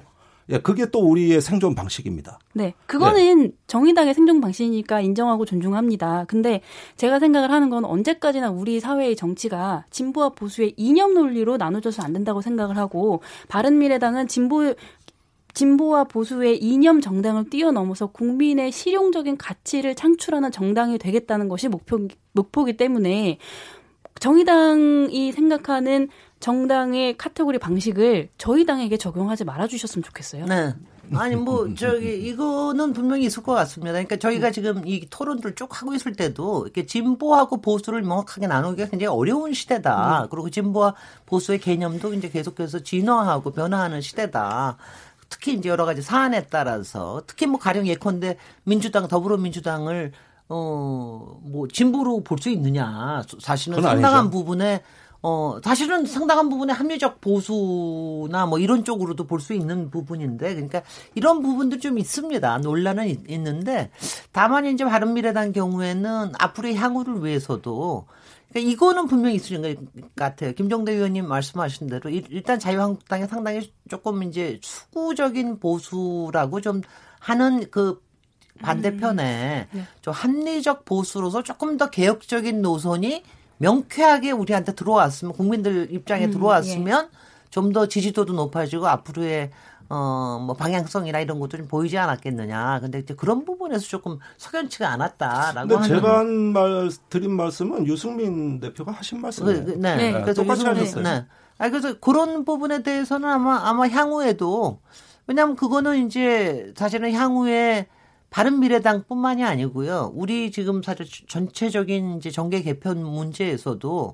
예, 그게 또 우리의 생존 방식입니다. 네. 그거는 정의당의 생존 방식이니까 인정하고 존중합니다. 근데 제가 생각을 하는 건 언제까지나 우리 사회의 정치가 진보와 보수의 이념 논리로 나눠져서 안 된다고 생각을 하고 바른미래당은 진보 진보와 보수의 이념 정당을 뛰어넘어서 국민의 실용적인 가치를 창출하는 정당이 되겠다는 것이 목표, 목표이기 때문에 정의당이 생각하는 정당의 카테고리 방식을 저희 당에게 적용하지 말아주셨으면 좋겠어요. 네. 아니 뭐 저기 이거는 분명히 있을 것 같습니다. 그러니까 저희가 지금 이 토론들 쭉 하고 있을 때도 이렇게 진보하고 보수를 명확하게 나누기가 굉장히 어려운 시대다. 그리고 진보와 보수의 개념도 이제 계속해서 진화하고 변화하는 시대다. 특히 이제 여러 가지 사안에 따라서 특히 뭐 가령 예컨대 민주당 더불어민주당을 어 뭐 진보로 볼 수 있느냐 사실은 상당한 아니죠. 부분에 어 사실은 상당한 부분에 합리적 보수나 뭐 이런 쪽으로도 볼 수 있는 부분인데 그러니까 이런 부분도 좀 있습니다 논란은 있, 있는데 다만 이제 바른미래당 경우에는 앞으로의 향후를 위해서도 그러니까 이거는 분명히 있을 것 같아요. 김종대 의원님 말씀하신 대로 일- 일단 자유한국당이 상당히 조금 이제 수구적인 보수라고 좀 하는 그 반대편에 좀 합리적 보수로서 조금 더 개혁적인 노선이 명쾌하게 우리한테 들어왔으면 국민들 입장에 들어왔으면 좀더 지지도도 높아지고 앞으로의 어뭐 방향성이나 이런 것도 좀 보이지 않았겠느냐. 근데 이제 그런 부분에서 조금 석연치가 않았다라고 근데 하는 제가 한 말 드린 말씀은 유승민 대표가 하신 말씀이에요. 그, 그, 네. 네. 그래서 똑같이 요즘에, 하셨어요. 네. 아 그래서 그런 부분에 대해서는 아마 아마 향후에도 왜냐하면 그거는 이제 사실은 향후에 바른 미래당뿐만이 아니고요. 우리 지금 사실 전체적인 이제 정계 개편 문제에서도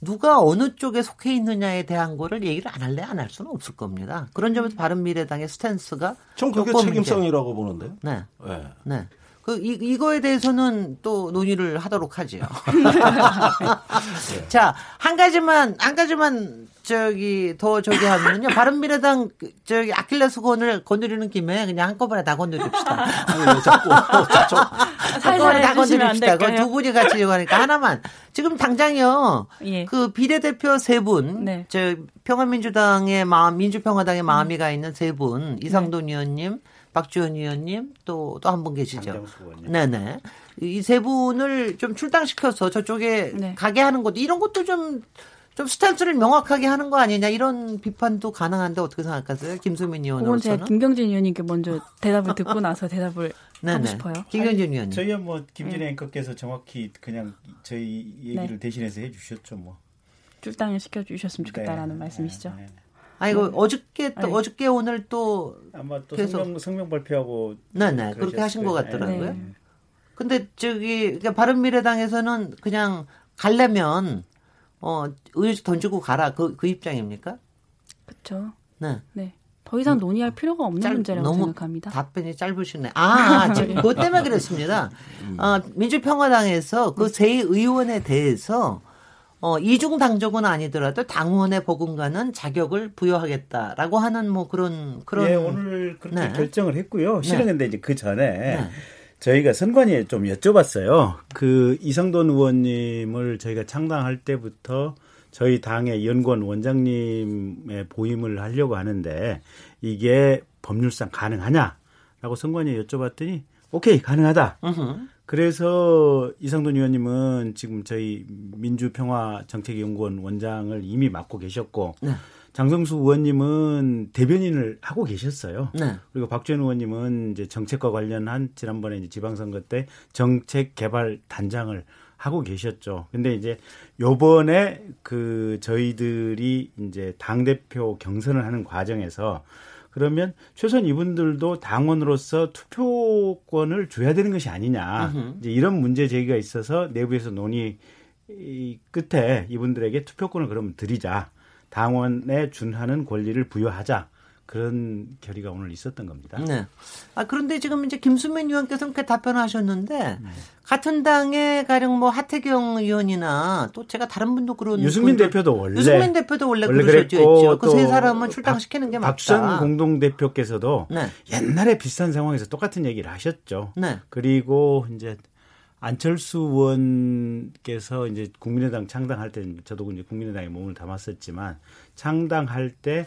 누가 어느 쪽에 속해 있느냐에 대한 거를 얘기를 안 할래 안 할 수는 없을 겁니다. 그런 점에서 바른 미래당의 스탠스가 전 그게 책임성이라고 보는데요. 이제, 네. 네. 네. 그, 이, 이거에 대해서는 또 논의를 하도록 하지요. 자, 한 가지만, 한 가지만, 저기, 더 저기 하면요. 바른 미래당, 그, 저기, 아킬레스건을 건드리는 김에 그냥 한꺼번에 다 건드립시다. 자꾸, 한꺼번에 다 건드립시다. 그 될까요? 두 분이 같이 이거 하니까 하나만. 지금 당장요. 예. 그 비례대표 세 분, 네. 저 평화민주당의 마음, 민주평화당의 마음이가 있는 세 분, 이상돈 의원님, 박지원 의원님, 또 또 한 분 계시죠. 네네. 이 세 분을 좀 출당시켜서 저쪽에 네. 가게 하는 것도 이런 것도 좀, 좀 스탠스를 명확하게 하는 거 아니냐 이런 비판도 가능한데 어떻게 생각하세요? 김수민 그건 제가 의원으로서는. 김경진 의원님께 먼저 대답을 듣고 나서 대답을 하고 네네. 싶어요. 김경진 의원님. 저희야 뭐 김진애 앵커께서 정확히 그냥 저희 얘기를 네. 대신해서 해주셨죠 뭐. 출당을 시켜주셨으면 좋겠다라는 네, 말씀이시죠. 네, 네. 아이고 어저께 또 아니. 어저께 오늘 또 아마 또 계속- 성명, 성명 발표하고 네네, 그렇게 하신 것 같더라고요. 네. 근데 저기 그러니까 바른 미래당에서는 그냥 갈려면 어 의식 던지고 가라 그 그 입장입니까? 그렇죠. 네. 네. 더 이상 논의할 필요가 없는 짧- 문제라고 너무 생각합니다. 답변이 짧으시네. 아, 지금 그것 때문에 그랬습니다. 어, 민주평화당에서 그세 의원에 대해서 어, 이중 당적은 아니더라도 당원의 버금가는 자격을 부여하겠다라고 하는 뭐 그런 그런 예, 오늘 그렇게 네. 결정을 했고요. 실은 근데 이제 그 전에 네. 저희가 선관위에 좀 여쭤봤어요. 그 이성돈 의원님을 저희가 창당할 때부터 저희 당의 연구원 원장님의 보임을 하려고 하는데 이게 법률상 가능하냐라고 선관위에 여쭤봤더니 오케이 가능하다. 음흠. 그래서 이상돈 의원님은 지금 저희 민주평화정책연구원 원장을 이미 맡고 계셨고 네. 장성수 의원님은 대변인을 하고 계셨어요. 네. 그리고 박주현 의원님은 이제 정책과 관련한 지난번에 이제 지방선거 때 정책 개발 단장을 하고 계셨죠. 근데 이제 요번에 그 저희들이 이제 당대표 경선을 하는 과정에서 그러면 최소한 이분들도 당원으로서 투표권을 줘야 되는 것이 아니냐. 이제 이런 문제 제기가 있어서 내부에서 논의 이 끝에 이분들에게 투표권을 그러면 드리자. 당원에 준하는 권리를 부여하자. 그런 결의가 오늘 있었던 겁니다. 네. 아 그런데 지금 이제 김수민 의원께서는 그렇게 답변하셨는데 네. 같은 당의 가령 뭐 하태경 의원이나 또 제가 다른 분도 그런 유승민 분들- 대표도 원래 유승민 대표도 원래, 원래 그러셨죠. 그랬고 그세 사람은 출당시키는 게 맞다. 박수현 공동 대표께서도 네. 옛날에 비슷한 상황에서 똑같은 얘기를 하셨죠. 네. 그리고 이제 안철수 의원께서 이제 국민의당 창당할 때 저도 이제 국민의당에 몸을 담았었지만 창당할 때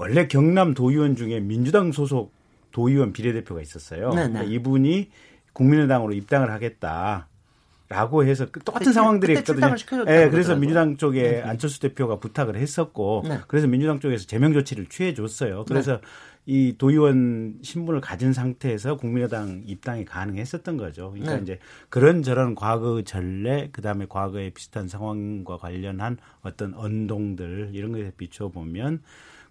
원래 경남 도의원 중에 민주당 소속 도의원 비례대표가 있었어요. 네, 네. 그러니까 이분이 국민의당으로 입당을 하겠다. 라고 해서 그 똑같은 그때 상황들이 있거든요. 예, 그래서 그러더라고요. 민주당 쪽에 안철수 대표가 부탁을 했었고, 네. 그래서 민주당 쪽에서 제명 조치를 취해 줬어요. 그래서 이 도의원 신분을 가진 상태에서 국민의당 입당이 가능했었던 거죠. 그러니까 네. 이제 그런 저런 과거 전례, 그 다음에 과거의 비슷한 상황과 관련한 어떤 언동들 이런 것에 비춰 보면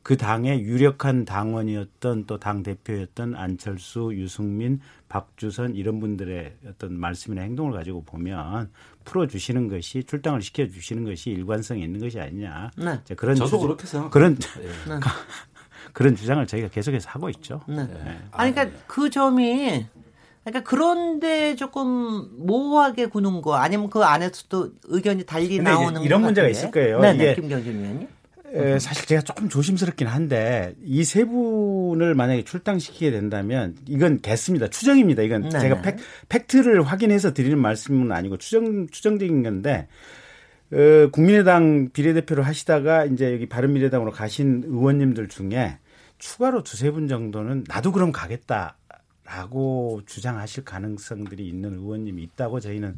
그 당의 유력한 당원이었던 또 당 대표였던 안철수, 유승민, 박주선 이런 분들의 어떤 말씀이나 행동을 가지고 보면 풀어주시는 것이 출당을 시켜주시는 것이 일관성이 있는 것이 아니냐. 네. 이제 그런 저도 주장- 그렇게 생각합니다. 그런 예. 그런 주장을 저희가 계속해서 하고 있죠. 네. 아니 그러니까 그 점이 그러니까 그런데 조금 모호하게 구는 거 아니면 그 안에서도 의견이 달리 나오는 이런 것 문제가. 있을 거예요. 네네, 이게- 김경진 의원님. 에, 사실 제가 조금 조심스럽긴 한데 이 세 분을 만약에 출당시키게 된다면 이건 개수입니다. 추정입니다. 이건 네. 제가 팩, 팩트를 확인해서 드리는 말씀은 아니고 추정 추정적인 건데 어, 국민의당 비례대표를 하시다가 이제 여기 바른미래당으로 가신 의원님들 중에 추가로 두세 분 정도는 나도 그럼 가겠다라고 주장하실 가능성들이 있는 의원님이 있다고 저희는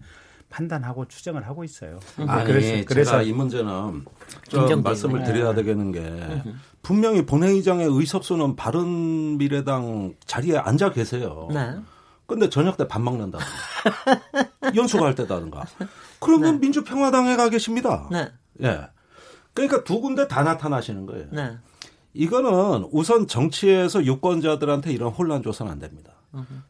판단하고 추정을 하고 있어요. 아니, 그래서 그래서 제가 이 문제는 좀 말씀을. 드려야 되겠는 게 분명히 본회의장의 의석수는 바른 미래당 자리에 앉아 계세요. 네. 근데 저녁 때 밥 먹는다든가 연수갈 때다든가 그러면 민주평화당에 가 계십니다. 네. 예. 그러니까 두 군데 다 나타나시는 거예요. 네. 이거는 우선 정치에서 유권자들한테 이런 혼란 줘서는 안 됩니다.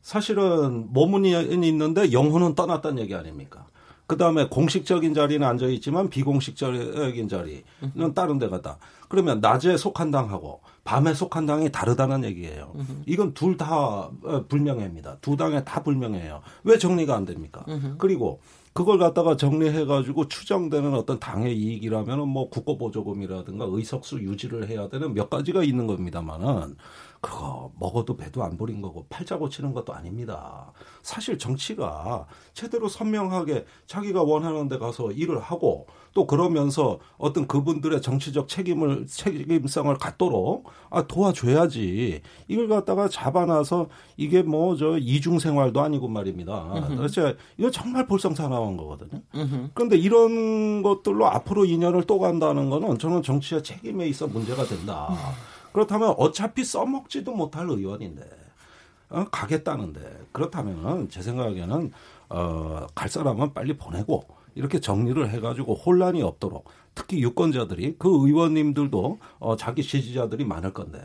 사실은 모문이 있는데 영혼은 떠났다는 얘기 아닙니까? 그 다음에 공식적인 자리는 앉아 있지만 비공식적인 자리는 다른 데 갔다. 그러면 낮에 속한 당하고 밤에 속한 당이 다르다는 얘기예요. 이건 둘 다 불명예입니다. 두 당에 다 불명예해요. 왜 정리가 안 됩니까? 그리고 그걸 갖다가 정리해가지고 추정되는 어떤 당의 이익이라면은 뭐 국고보조금이라든가 의석수 유지를 해야 되는 몇 가지가 있는 겁니다만은 그거 먹어도 배도 안 부린 거고 팔자 고 치는 것도 아닙니다. 사실 정치가 제대로 선명하게 자기가 원하는 데 가서 일을 하고 또 그러면서 어떤 그분들의 정치적 책임을 책임성을 갖도록 아 도와줘야지 이걸 갖다가 잡아놔서 이게 뭐 저 이중 생활도 아니고 말입니다. 도대체 이거 정말 볼썽사나운 거거든요. 그런데 이런 것들로 앞으로 인연을 또 간다는 거는 저는 정치의 책임에 있어 문제가 된다. 그렇다면 어차피 써먹지도 못할 의원인데 어, 가겠다는데 그렇다면 제 생각에는 어, 갈 사람은 빨리 보내고 이렇게 정리를 해가지고 혼란이 없도록 특히 유권자들이 그 의원님들도 어, 자기 지지자들이 많을 건데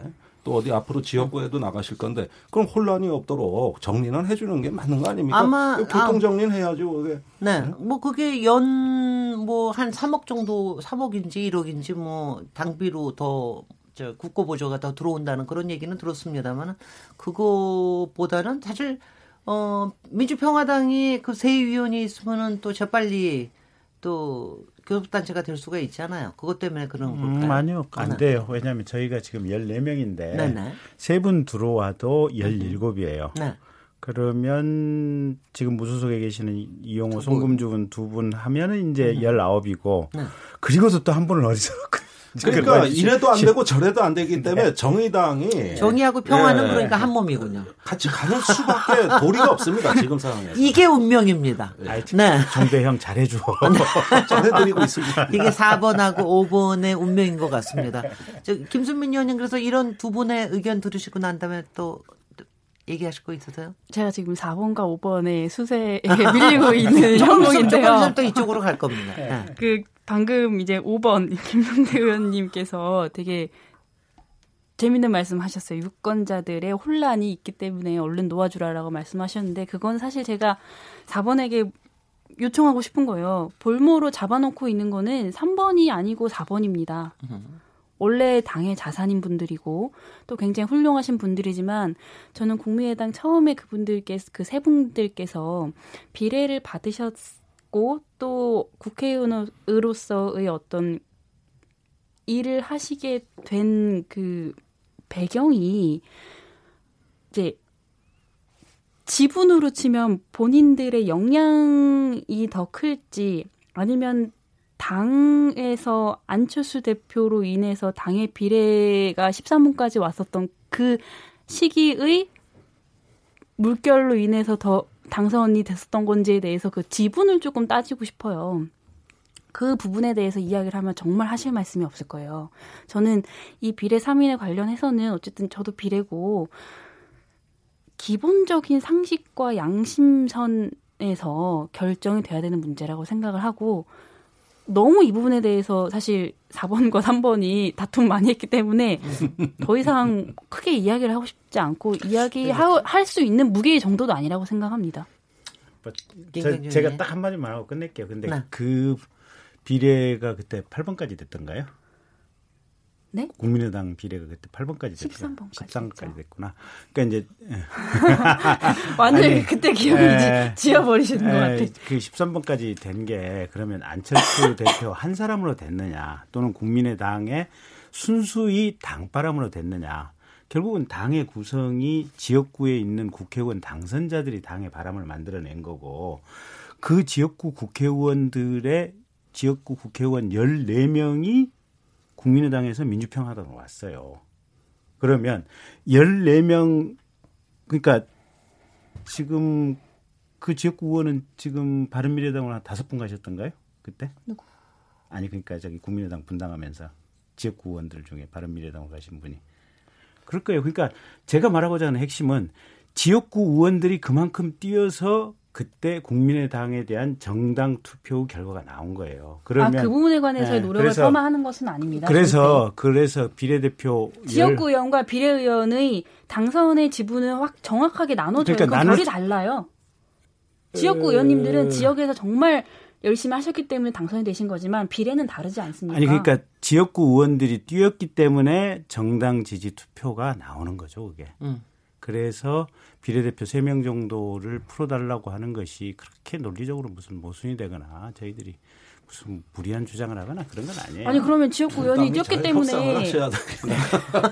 또 어디 앞으로 지역구에도 나가실 건데 그럼 혼란이 없도록 정리는 해주는 게 맞는 거 아닙니까? 아마- 교통 정리는 해야죠. 그게. 네. 뭐 그게 연 뭐 한 3억 정도 3억인지 1억인지 뭐 당비로 더 저 국고 보조가 더 들어온다는 그런 얘기는 들었습니다만은 그거보다는 사실 어 민주평화당이 그 세 위원이 있으면은 또 재빨리 또 교섭단체가 될 수가 있잖아요. 그것 때문에 그런 걸까요? 음, 아니요, 안 네. 돼요. 왜냐하면 저희가 지금 14명인데 네네. 세분 들어와도 17이에요. 네. 그러면 지금 무소속에 계시는 이용호, 두 분. 송금주 분 두 분 하면은 이제 19이고 네. 그리고도 또한 분을 어디서 그러니까 이래도 안 되고 저래도 안 되기 때문에 정의당이 정의하고 평화는 예. 그러니까 한 몸이군요. 같이 가는 수밖에 도리가 없습니다. 지금 상황에서. 이게 운명입니다. 아이, 네. 정대형 잘해줘. 전해드리고 있습니다. 이게 4번하고 5번의 운명인 것 같습니다. 저, 김순민 의원님 그래서 이런 두 분의 의견 들으시고 난 다음에 또 얘기하실 거 있으세요? 제가 지금 4번과 5번의 수세에 밀리고 있는 조금 형국인데요. 또 이쪽으로 갈 겁니다. 네. 그 방금 이제 5번 김성대 의원님께서 되게 재밌는 말씀 하셨어요. 유권자들의 혼란이 있기 때문에 얼른 놓아주라라고 말씀하셨는데 그건 사실 제가 4번에게 요청하고 싶은 거예요. 볼모로 잡아놓고 있는 거는 3번이 아니고 4번입니다. 원래 당의 자산인 분들이고 또 굉장히 훌륭하신 분들이지만 저는 국민의당 처음에 그분들께 그 세 분들께서 비례를 받으셨 고 또 국회의원으로서의 어떤 일을 하시게 된 그 배경이 이제 지분으로 치면 본인들의 역량이 더 클지 아니면 당에서 안철수 대표로 인해서 당의 비례가 13분까지 왔었던 그 시기의 물결로 인해서 더 당선이 됐었던 건지에 대해서 그 지분을 조금 따지고 싶어요. 그 부분에 대해서 이야기를 하면 정말 하실 말씀이 없을 거예요. 저는 이 비례 3인에 관련해서는 어쨌든 저도 비례고 기본적인 상식과 양심선에서 결정이 돼야 되는 문제라고 생각을 하고 너무 이 부분에 대해서 사실 4번과 3번이 다툼 많이 했기 때문에 더 이상 크게 이야기를 하고 싶지 않고 이야기할 수 있는 무게 정도도 아니라고 생각합니다. 저, 김경준이. 제가 딱 한마디만 하고 끝낼게요. 근데 네. 그 비례가 그때 8번까지 됐던가요? 네? 국민의당 비례가 그때 8번까지 됐죠. 13번 까지 13번까지 됐죠. 됐구나. 그러니까 이제 완전히 아니, 그때 기억이 에, 지- 지워버리시는 것 같아요. 에, 그 13번까지 된 게 그러면 안철수 대표 한 사람으로 됐느냐 또는 국민의당의 순수히 당바람으로 됐느냐 결국은 당의 구성이 지역구에 있는 국회의원 당선자들이 당의 바람을 만들어낸 거고 그 지역구 국회의원들의 지역구 국회의원 14명이 국민의당에서 민주평화당으로 왔어요. 그러면 14명 그러니까 지금 그 지역구 의원은 지금 바른미래당으로 한 다섯 분 가셨던가요? 그때? 누구? 아니 그러니까 저기 국민의당 분당하면서 지역구 의원들 중에 바른미래당으로 가신 분이 그럴 거예요. 그러니까 제가 말하고자 하는 핵심은 지역구 의원들이 그만큼 뛰어서 그때 국민의당에 대한 정당 투표 결과가 나온 거예요. 아, 그러면 그 부분에 관해서의 네, 노력을 폄하하는 것은 아닙니다. 그래서 그래서 비례대표 절대. 지역구 의원과 비례의원의 당선의 지분은 확 정확하게 나눠져요. 그러니까 나눌- 결이 달라요. 지역구 의원님들은 지역에서 정말 열심히 하셨기 때문에 당선이 되신 거지만 비례는 다르지 않습니까? 아니 그러니까 지역구 의원들이 뛰었기 때문에 정당 지지 투표가 나오는 거죠, 그게. 음. 그래서 비례대표 3명 정도를 풀어달라고 하는 것이 그렇게 논리적으로 무슨 모순이 되거나 저희들이 무슨 무리한 주장을 하거나 그런 건 아니에요. 아니 그러면 지역구 의원이 뛰었기 때문에.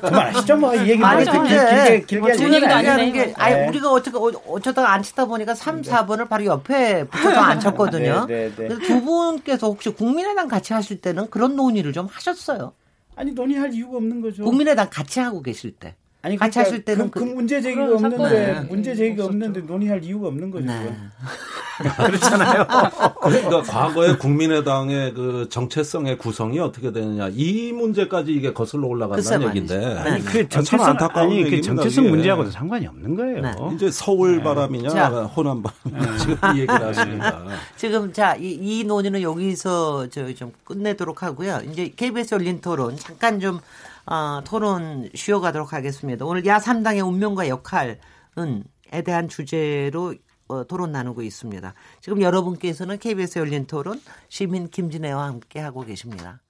그만하시죠, 뭐. 이 얘기 아니, 뭐 근데 길게, 길게 뭐. 아니라는 게, 네. 아니, 우리가 어쩌다, 어쩌다가 안 치다 보니까 3, 4번을 바로 옆에 붙여서 앉혔거든요. 네, 네, 네. 그래서 두 분께서 혹시 국민의당 같이 하실 때는 그런 논의를 좀 하셨어요. 아니 논의할 이유가 없는 거죠. 국민의당 같이 하고 계실 때. 아니 같이 그러니까 하실 때는 그, 그- 그 문제 제기가 없는데 사건이 문제 제기가. 없는데 논의할 이유가 없는 거죠. 네. 그건. 그렇잖아요. 그러니까 과거에 국민의당의 그 정체성의 구성이 어떻게 되느냐 이 문제까지 이게 거슬러 올라간다는. 얘기인데 네. 아니 그참 정체성 안타까운 아니 그 얘기입니다, 정체성. 문제하고도 상관이 없는 거예요. 네. 이제 서울 바람이냐 자. 호남 바람이냐 지금 이 얘기를 하시니까 지금 자, 이, 이 논의는 여기서 저 좀 끝내도록 하고요. 이제 KBS 열린 토론 잠깐 좀 어, 토론 쉬어가도록 하겠습니다. 오늘 야 3당의 운명과 역할은 에 대한 주제로 어, 토론 나누고 있습니다. 지금 여러분께서는 KBS 열린 토론 시민 김진애와 함께 하고 계십니다.